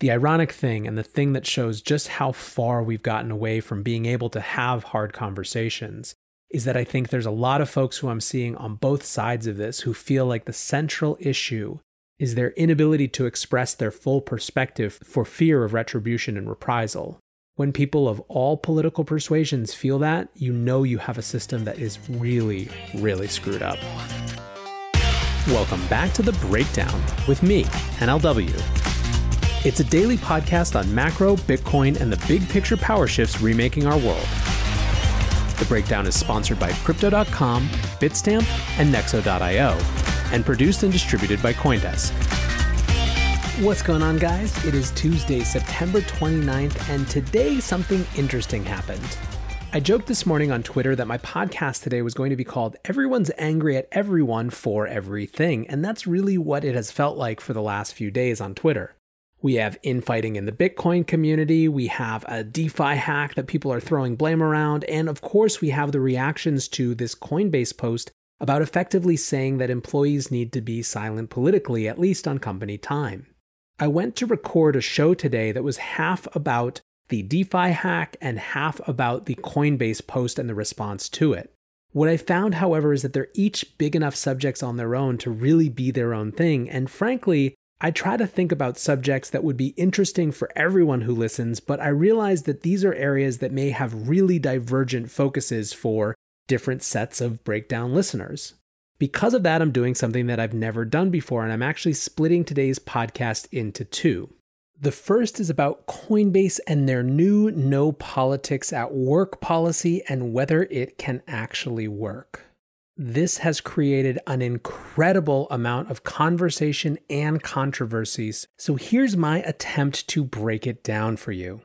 The ironic thing, and the thing that shows just how far we've gotten away from being able to have hard conversations, is that I think there's a lot of folks who I'm seeing on both sides of this who feel like the central issue is their inability to express their full perspective for fear of retribution and reprisal. When people of all political persuasions feel that, you know you have a system that is really, really screwed up. Welcome back to The Breakdown with me, NLW. It's a daily podcast on macro, Bitcoin, and the big picture power shifts remaking our world. The Breakdown is sponsored by Crypto.com, Bitstamp, and Nexo.io and produced and distributed by Coindesk. What's going on, guys? It is Tuesday, September 29th, and today something interesting happened. I joked this morning on Twitter that my podcast today was going to be called Everyone's Angry at Everyone for Everything, and that's really what it has felt like for the last few days on Twitter. We have infighting in the Bitcoin community, we have a DeFi hack that people are throwing blame around, and of course, we have the reactions to this Coinbase post about effectively saying that employees need to be silent politically, at least on company time. I went to record a show today that was half about the DeFi hack and half about the Coinbase post and the response to it. What I found, however, is that they're each big enough subjects on their own to really be their own thing. And frankly, I try to think about subjects that would be interesting for everyone who listens, but I realize that these are areas that may have really divergent focuses for different sets of breakdown listeners. Because of that, I'm doing something that I've never done before, and I'm actually splitting today's podcast into two. The first is about Coinbase and their new no politics at work policy and whether it can actually work. This has created an incredible amount of conversation and controversies, so here's my attempt to break it down for you.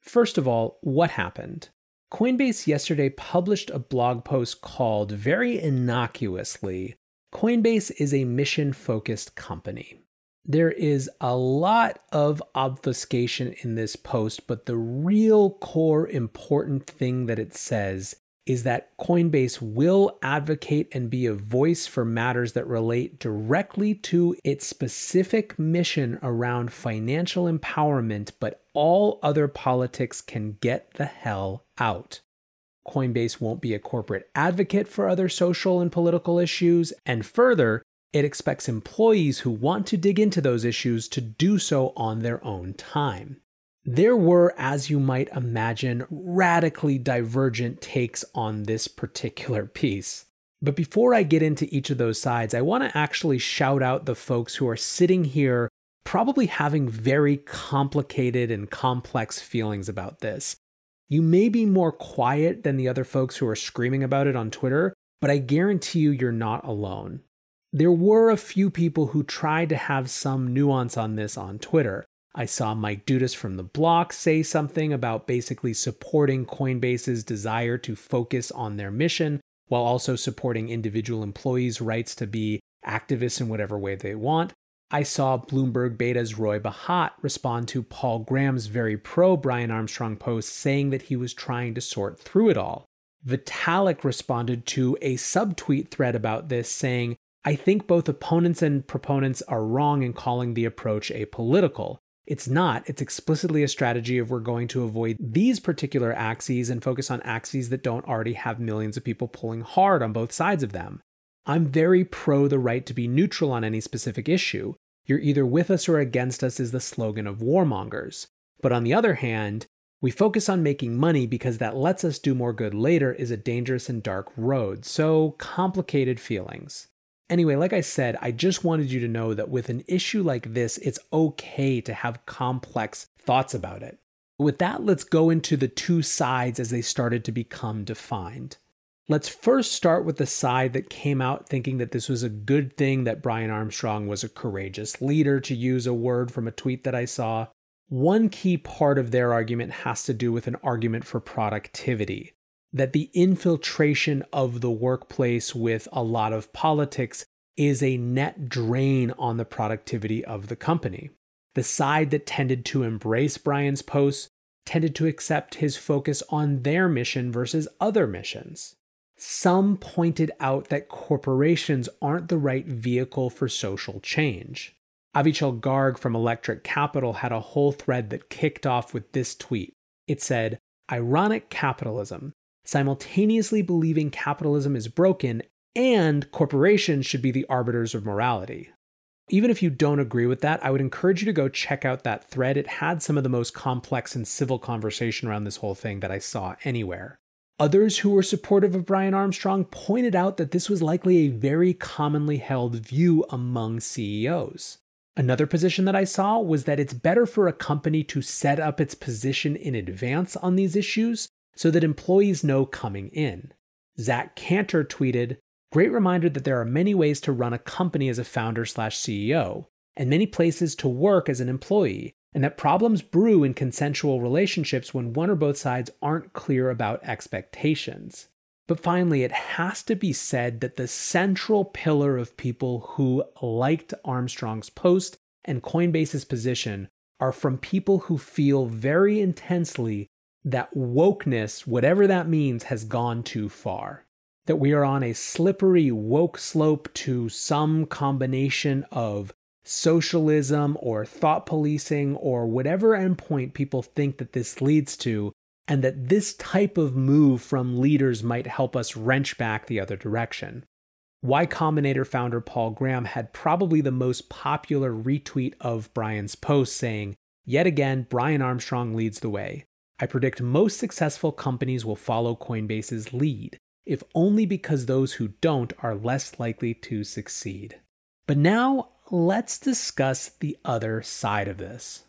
First of all, what happened? Coinbase yesterday published a blog post called very innocuously Coinbase is a mission focused company. There is a lot of obfuscation in this post, but the real core important thing that it says is that Coinbase will advocate and be a voice for matters that relate directly to its specific mission around financial empowerment, but all other politics can get the hell out. Coinbase won't be a corporate advocate for other social and political issues, and further, it expects employees who want to dig into those issues to do so on their own time. There were, as you might imagine, radically divergent takes on this particular piece. But before I get into each of those sides, I want to actually shout out the folks who are sitting here probably having very complicated and complex feelings about this. You may be more quiet than the other folks who are screaming about it on Twitter, but I guarantee you you're not alone. There were a few people who tried to have some nuance on this on Twitter. I saw Mike Dudas from the block say something about basically supporting Coinbase's desire to focus on their mission while also supporting individual employees' rights to be activists in whatever way they want. I saw Bloomberg Beta's Roy Bahat respond to Paul Graham's very pro Brian Armstrong post saying that he was trying to sort through it all. Vitalik responded to a subtweet thread about this saying, I think both opponents and proponents are wrong in calling the approach apolitical. It's not. It's explicitly a strategy of we're going to avoid these particular axes and focus on axes that don't already have millions of people pulling hard on both sides of them. I'm very pro the right to be neutral on any specific issue. You're either with us or against us is the slogan of warmongers. But on the other hand, we focus on making money because that lets us do more good later is a dangerous and dark road. So, complicated feelings. Anyway, like I said, I just wanted you to know that with an issue like this, it's okay to have complex thoughts about it. With that, let's go into the two sides as they started to become defined. Let's first start with the side that came out thinking that this was a good thing that Brian Armstrong was a courageous leader, to use a word from a tweet that I saw. One key part of their argument has to do with an argument for productivity that the infiltration of the workplace with a lot of politics is a net drain on the productivity of the company. The side that tended to embrace Brian's posts tended to accept his focus on their mission versus other missions. Some pointed out that corporations aren't the right vehicle for social change. Avichal Garg from Electric Capital had a whole thread that kicked off with this tweet. It said, Ironic capitalism, simultaneously believing capitalism is broken and corporations should be the arbiters of morality. Even if you don't agree with that, I would encourage you to go check out that thread. It had some of the most complex and civil conversation around this whole thing that I saw anywhere. Others who were supportive of Brian Armstrong pointed out that this was likely a very commonly held view among CEOs. Another position that I saw was that it's better for a company to set up its position in advance on these issues so that employees know coming in. Zach Cantor tweeted, Great reminder that there are many ways to run a company as a founder slash CEO, and many places to work as an employee, and that problems brew in consensual relationships when one or both sides aren't clear about expectations. But finally, it has to be said that the central pillar of people who liked Armstrong's post and Coinbase's position are from people who feel very intensely that wokeness, whatever that means, has gone too far. That we are on a slippery woke slope to some combination of socialism or thought policing or whatever endpoint people think that this leads to, and that this type of move from leaders might help us wrench back the other direction. Y Combinator founder Paul Graham had probably the most popular retweet of Brian's post saying, Yet again, Brian Armstrong leads the way. I predict most successful companies will follow Coinbase's lead, if only because those who don't are less likely to succeed. But now let's discuss the other side of this.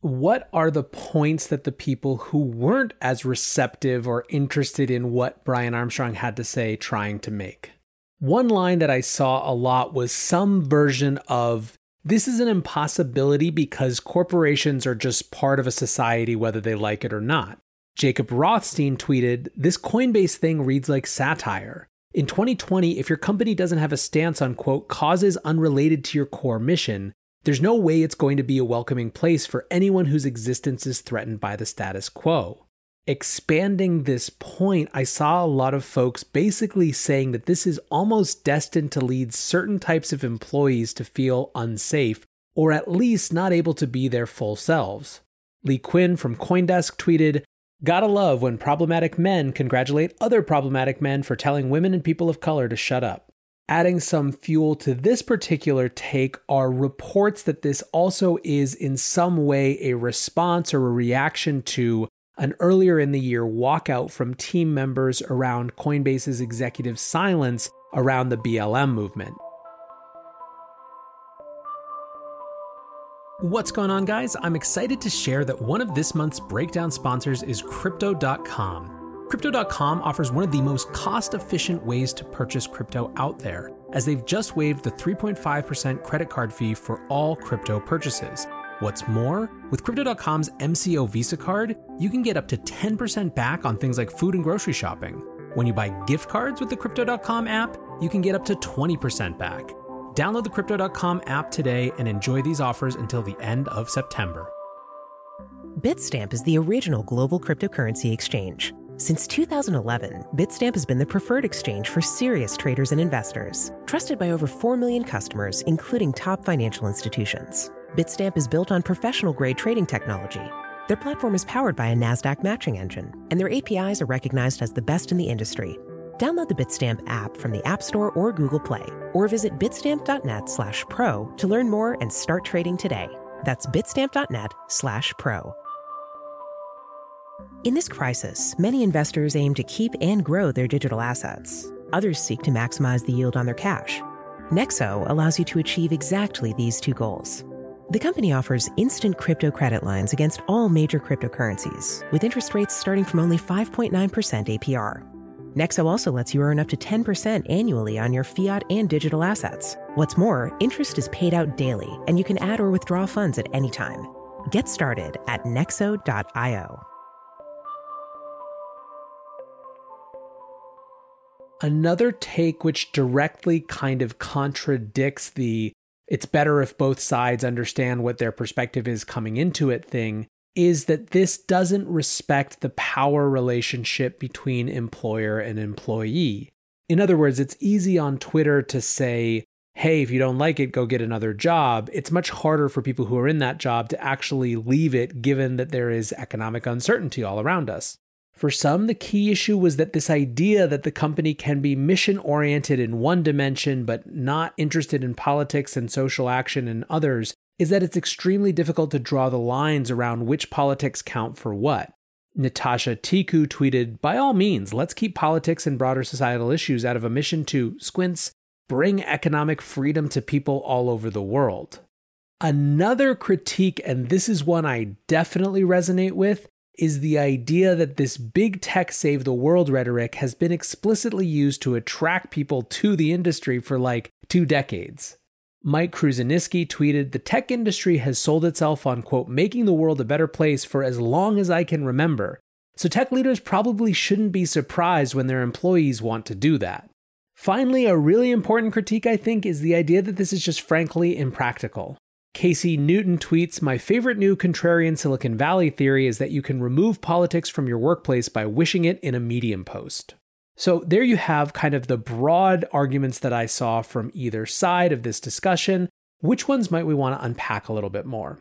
What are the points that the people who weren't as receptive or interested in what Brian Armstrong had to say trying to make? One line that I saw a lot was some version of this is an impossibility because corporations are just part of a society whether they like it or not. Jacob Rothstein tweeted, This Coinbase thing reads like satire. In 2020, if your company doesn't have a stance on, quote, causes unrelated to your core mission, there's no way it's going to be a welcoming place for anyone whose existence is threatened by the status quo expanding this point, I saw a lot of folks basically saying that this is almost destined to lead certain types of employees to feel unsafe or at least not able to be their full selves. Leigh Cuen from Coindesk tweeted, Gotta love when problematic men congratulate other problematic men for telling women and people of color to shut up. Adding some fuel to this particular take are reports that this also is in some way a response or a reaction to an earlier in the year walkout from team members around Coinbase's executive silence around the BLM movement. What's going on, guys? I'm excited to share that one of this month's breakdown sponsors is Crypto.com. Crypto.com offers one of the most cost efficient ways to purchase crypto out there, as they've just waived the 3.5% credit card fee for all crypto purchases. What's more, with Crypto.com's MCO Visa card, you can get up to 10% back on things like food and grocery shopping. When you buy gift cards with the Crypto.com app, you can get up to 20% back. Download the Crypto.com app today and enjoy these offers until the end of September. Bitstamp is the original global cryptocurrency exchange. Since 2011, Bitstamp has been the preferred exchange for serious traders and investors, trusted by over 4 million customers, including top financial institutions. Bitstamp is built on professional grade trading technology. Their platform is powered by a NASDAQ matching engine, and their APIs are recognized as the best in the industry. Download the Bitstamp app from the App Store or Google Play, or visit bitstamp.net slash pro to learn more and start trading today. That's bitstamp.net slash pro. In this crisis, many investors aim to keep and grow their digital assets. Others seek to maximize the yield on their cash. Nexo allows you to achieve exactly these two goals. The company offers instant crypto credit lines against all major cryptocurrencies, with interest rates starting from only 5.9% APR. Nexo also lets you earn up to 10% annually on your fiat and digital assets. What's more, interest is paid out daily, and you can add or withdraw funds at any time. Get started at nexo.io. Another take which directly kind of contradicts the it's better if both sides understand what their perspective is coming into it thing is that this doesn't respect the power relationship between employer and employee. In other words, it's easy on Twitter to say, hey, if you don't like it, go get another job. It's much harder for people who are in that job to actually leave it given that there is economic uncertainty all around us. For some, the key issue was that this idea that the company can be mission oriented in one dimension but not interested in politics and social action in others is that it's extremely difficult to draw the lines around which politics count for what. Natasha Tiku tweeted, By all means, let's keep politics and broader societal issues out of a mission to, squints, bring economic freedom to people all over the world. Another critique, and this is one I definitely resonate with, is the idea that this big tech save the world rhetoric has been explicitly used to attract people to the industry for like two decades. Mike Kruzeniski tweeted, The tech industry has sold itself on, quote, making the world a better place for as long as I can remember. So tech leaders probably shouldn't be surprised when their employees want to do that. Finally, a really important critique, I think, is the idea that this is just frankly impractical. Casey Newton tweets My favorite new contrarian Silicon Valley theory is that you can remove politics from your workplace by wishing it in a Medium post. So, there you have kind of the broad arguments that I saw from either side of this discussion. Which ones might we want to unpack a little bit more?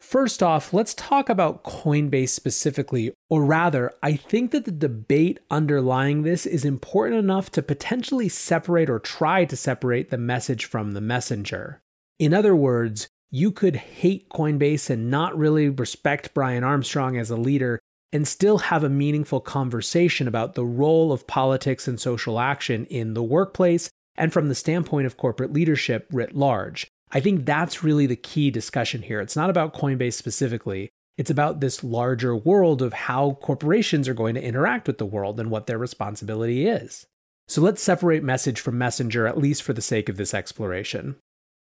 First off, let's talk about Coinbase specifically, or rather, I think that the debate underlying this is important enough to potentially separate or try to separate the message from the messenger. In other words, you could hate Coinbase and not really respect Brian Armstrong as a leader and still have a meaningful conversation about the role of politics and social action in the workplace and from the standpoint of corporate leadership writ large. I think that's really the key discussion here. It's not about Coinbase specifically. It's about this larger world of how corporations are going to interact with the world and what their responsibility is. So let's separate message from messenger, at least for the sake of this exploration.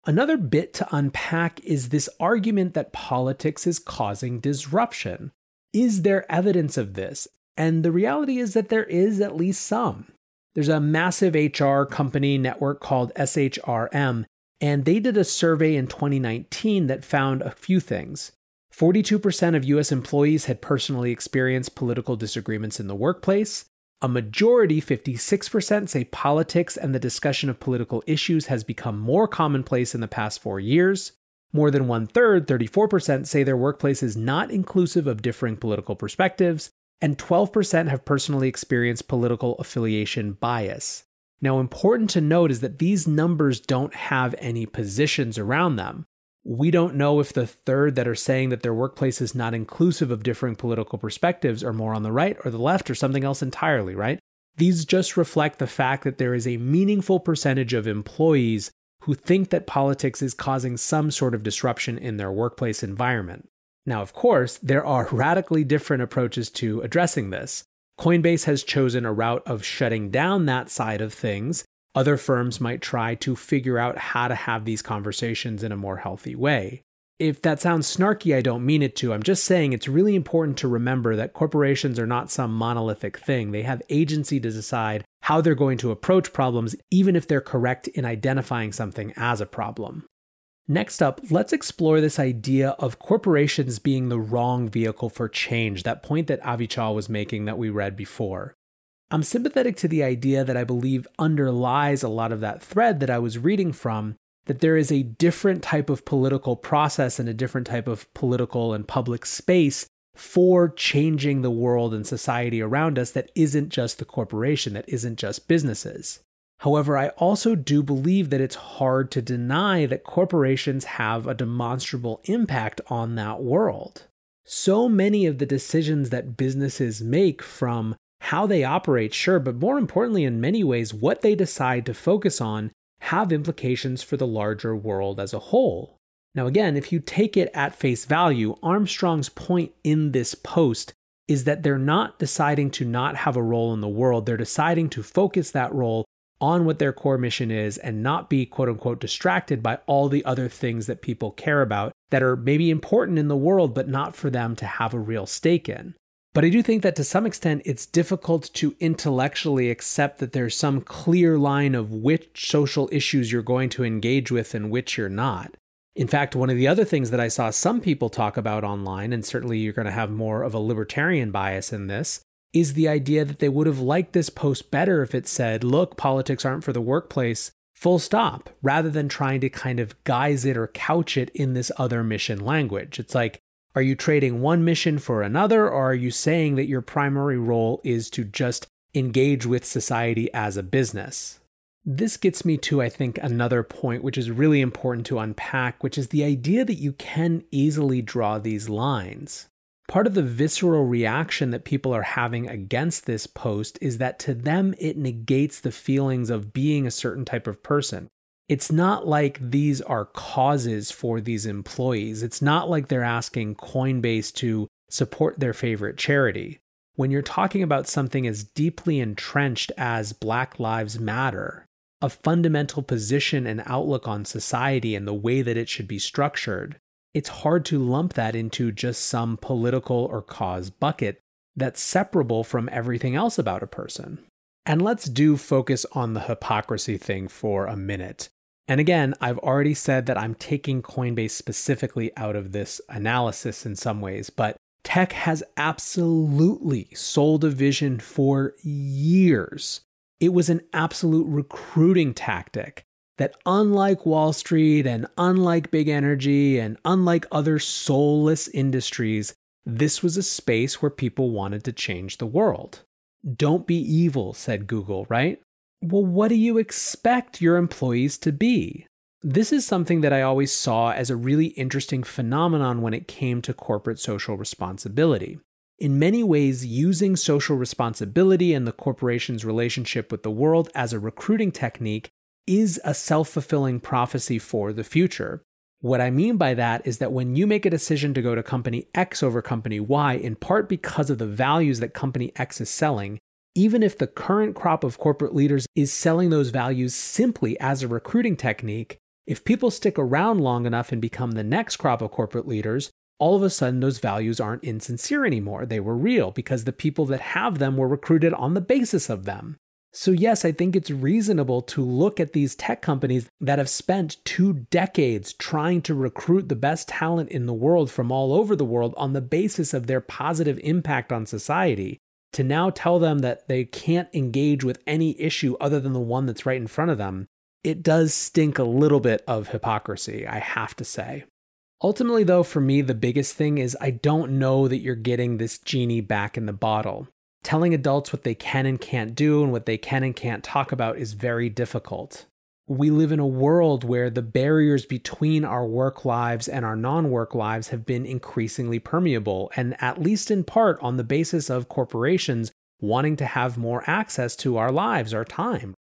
Another bit to unpack is this argument that politics is causing disruption. Is there evidence of this? And the reality is that there is at least some. There's a massive HR company network called SHRM, and they did a survey in 2019 that found a few things. 42% of US employees had personally experienced political disagreements in the workplace. A majority, 56%, say politics and the discussion of political issues has become more commonplace in the past four years. More than one third, 34%, say their workplace is not inclusive of differing political perspectives, and 12% have personally experienced political affiliation bias. Now, important to note is that these numbers don't have any positions around them. We don't know if the third that are saying that their workplace is not inclusive of differing political perspectives are more on the right or the left or something else entirely, right? These just reflect the fact that there is a meaningful percentage of employees who think that politics is causing some sort of disruption in their workplace environment. Now, of course, there are radically different approaches to addressing this. Coinbase has chosen a route of shutting down that side of things other firms might try to figure out how to have these conversations in a more healthy way. If that sounds snarky, I don't mean it to. I'm just saying it's really important to remember that corporations are not some monolithic thing. They have agency to decide how they're going to approach problems, even if they're correct in identifying something as a problem. Next up, let's explore this idea of corporations being the wrong vehicle for change, that point that Avichal was making that we read before. I'm sympathetic to the idea that I believe underlies a lot of that thread that I was reading from that there is a different type of political process and a different type of political and public space for changing the world and society around us that isn't just the corporation, that isn't just businesses. However, I also do believe that it's hard to deny that corporations have a demonstrable impact on that world. So many of the decisions that businesses make from how they operate, sure, but more importantly, in many ways, what they decide to focus on have implications for the larger world as a whole. Now, again, if you take it at face value, Armstrong's point in this post is that they're not deciding to not have a role in the world. They're deciding to focus that role on what their core mission is and not be quote unquote distracted by all the other things that people care about that are maybe important in the world, but not for them to have a real stake in. But I do think that to some extent it's difficult to intellectually accept that there's some clear line of which social issues you're going to engage with and which you're not. In fact, one of the other things that I saw some people talk about online, and certainly you're going to have more of a libertarian bias in this, is the idea that they would have liked this post better if it said, look, politics aren't for the workplace, full stop, rather than trying to kind of guise it or couch it in this other mission language. It's like, are you trading one mission for another, or are you saying that your primary role is to just engage with society as a business? This gets me to, I think, another point which is really important to unpack, which is the idea that you can easily draw these lines. Part of the visceral reaction that people are having against this post is that to them it negates the feelings of being a certain type of person. It's not like these are causes for these employees. It's not like they're asking Coinbase to support their favorite charity. When you're talking about something as deeply entrenched as Black Lives Matter, a fundamental position and outlook on society and the way that it should be structured, it's hard to lump that into just some political or cause bucket that's separable from everything else about a person. And let's do focus on the hypocrisy thing for a minute. And again, I've already said that I'm taking Coinbase specifically out of this analysis in some ways, but tech has absolutely sold a vision for years it was an absolute recruiting tactic that, unlike Wall Street and unlike big energy and unlike other soulless industries, this was a space where people wanted to change the world. Don't be evil, said Google, right? Well, what do you expect your employees to be? This is something that I always saw as a really interesting phenomenon when it came to corporate social responsibility in many ways using social responsibility and the corporation's relationship with the world as a recruiting technique is a self fulfilling prophecy for the future. What I mean by that is that when you make a decision to go to company X over company Y, in part because of the values that company X is selling, even if the current crop of corporate leaders is selling those values simply as a recruiting technique, if people stick around long enough and become the next crop of corporate leaders, all of a sudden those values aren't insincere anymore. They were real because the people that have them were recruited on the basis of them. So, yes, I think it's reasonable to look at these tech companies that have spent two decades trying to recruit the best talent in the world from all over the world on the basis of their positive impact on society, to now tell them that they can't engage with any issue other than the one that's right in front of them. It does stink a little bit of hypocrisy, I have to say. Ultimately, though, for me, the biggest thing is I don't know that you're getting this genie back in the bottle. Telling adults what they can and can't do and what they can and can't talk about is very difficult. We live in a world where the barriers between our work lives and our non work lives have been increasingly permeable, and at least in part on the basis of corporations wanting to have more access to our lives, our time.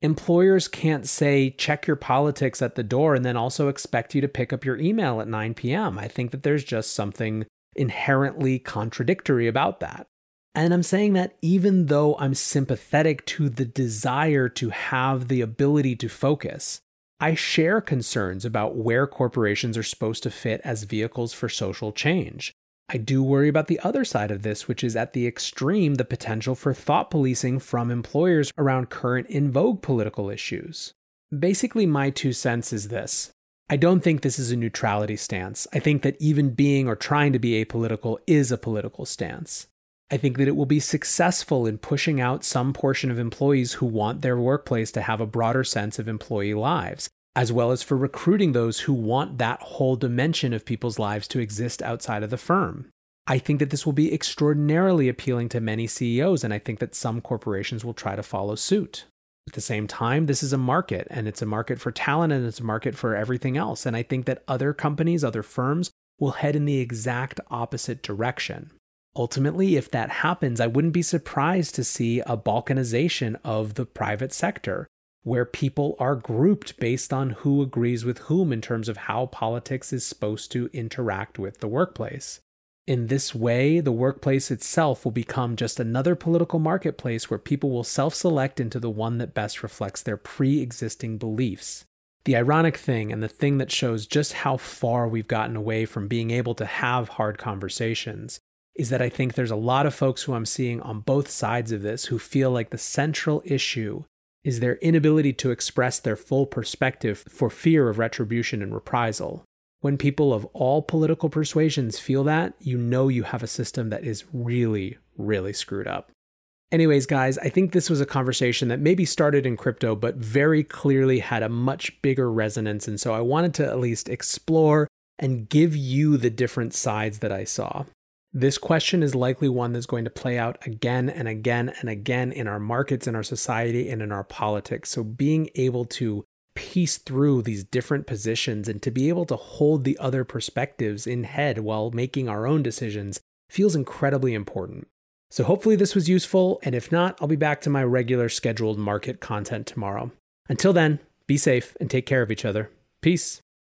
Employers can't say check your politics at the door and then also expect you to pick up your email at 9 p.m. I think that there's just something inherently contradictory about that. And I'm saying that even though I'm sympathetic to the desire to have the ability to focus, I share concerns about where corporations are supposed to fit as vehicles for social change. I do worry about the other side of this, which is at the extreme the potential for thought policing from employers around current in vogue political issues. Basically, my two cents is this. I don't think this is a neutrality stance. I think that even being or trying to be apolitical is a political stance. I think that it will be successful in pushing out some portion of employees who want their workplace to have a broader sense of employee lives as well as for recruiting those who want that whole dimension of people's lives to exist outside of the firm. I think that this will be extraordinarily appealing to many CEOs, and I think that some corporations will try to follow suit. At the same time, this is a market, and it's a market for talent, and it's a market for everything else. And I think that other companies, other firms, will head in the exact opposite direction. Ultimately, if that happens, I wouldn't be surprised to see a balkanization of the private sector, where people are grouped based on who agrees with whom in terms of how politics is supposed to interact with the workplace. In this way, the workplace itself will become just another political marketplace where people will self select into the one that best reflects their pre existing beliefs. The ironic thing, and the thing that shows just how far we've gotten away from being able to have hard conversations, is that I think there's a lot of folks who I'm seeing on both sides of this who feel like the central issue is their inability to express their full perspective for fear of retribution and reprisal. When people of all political persuasions feel that, you know you have a system that is really, really screwed up. Anyways, guys, I think this was a conversation that maybe started in crypto, but very clearly had a much bigger resonance. And so I wanted to at least explore and give you the different sides that I saw. This question is likely one that's going to play out again and again and again in our markets, in our society, and in our politics. So, being able to piece through these different positions and to be able to hold the other perspectives in head while making our own decisions feels incredibly important. So, hopefully, this was useful. And if not, I'll be back to my regular scheduled market content tomorrow. Until then, be safe and take care of each other. Peace.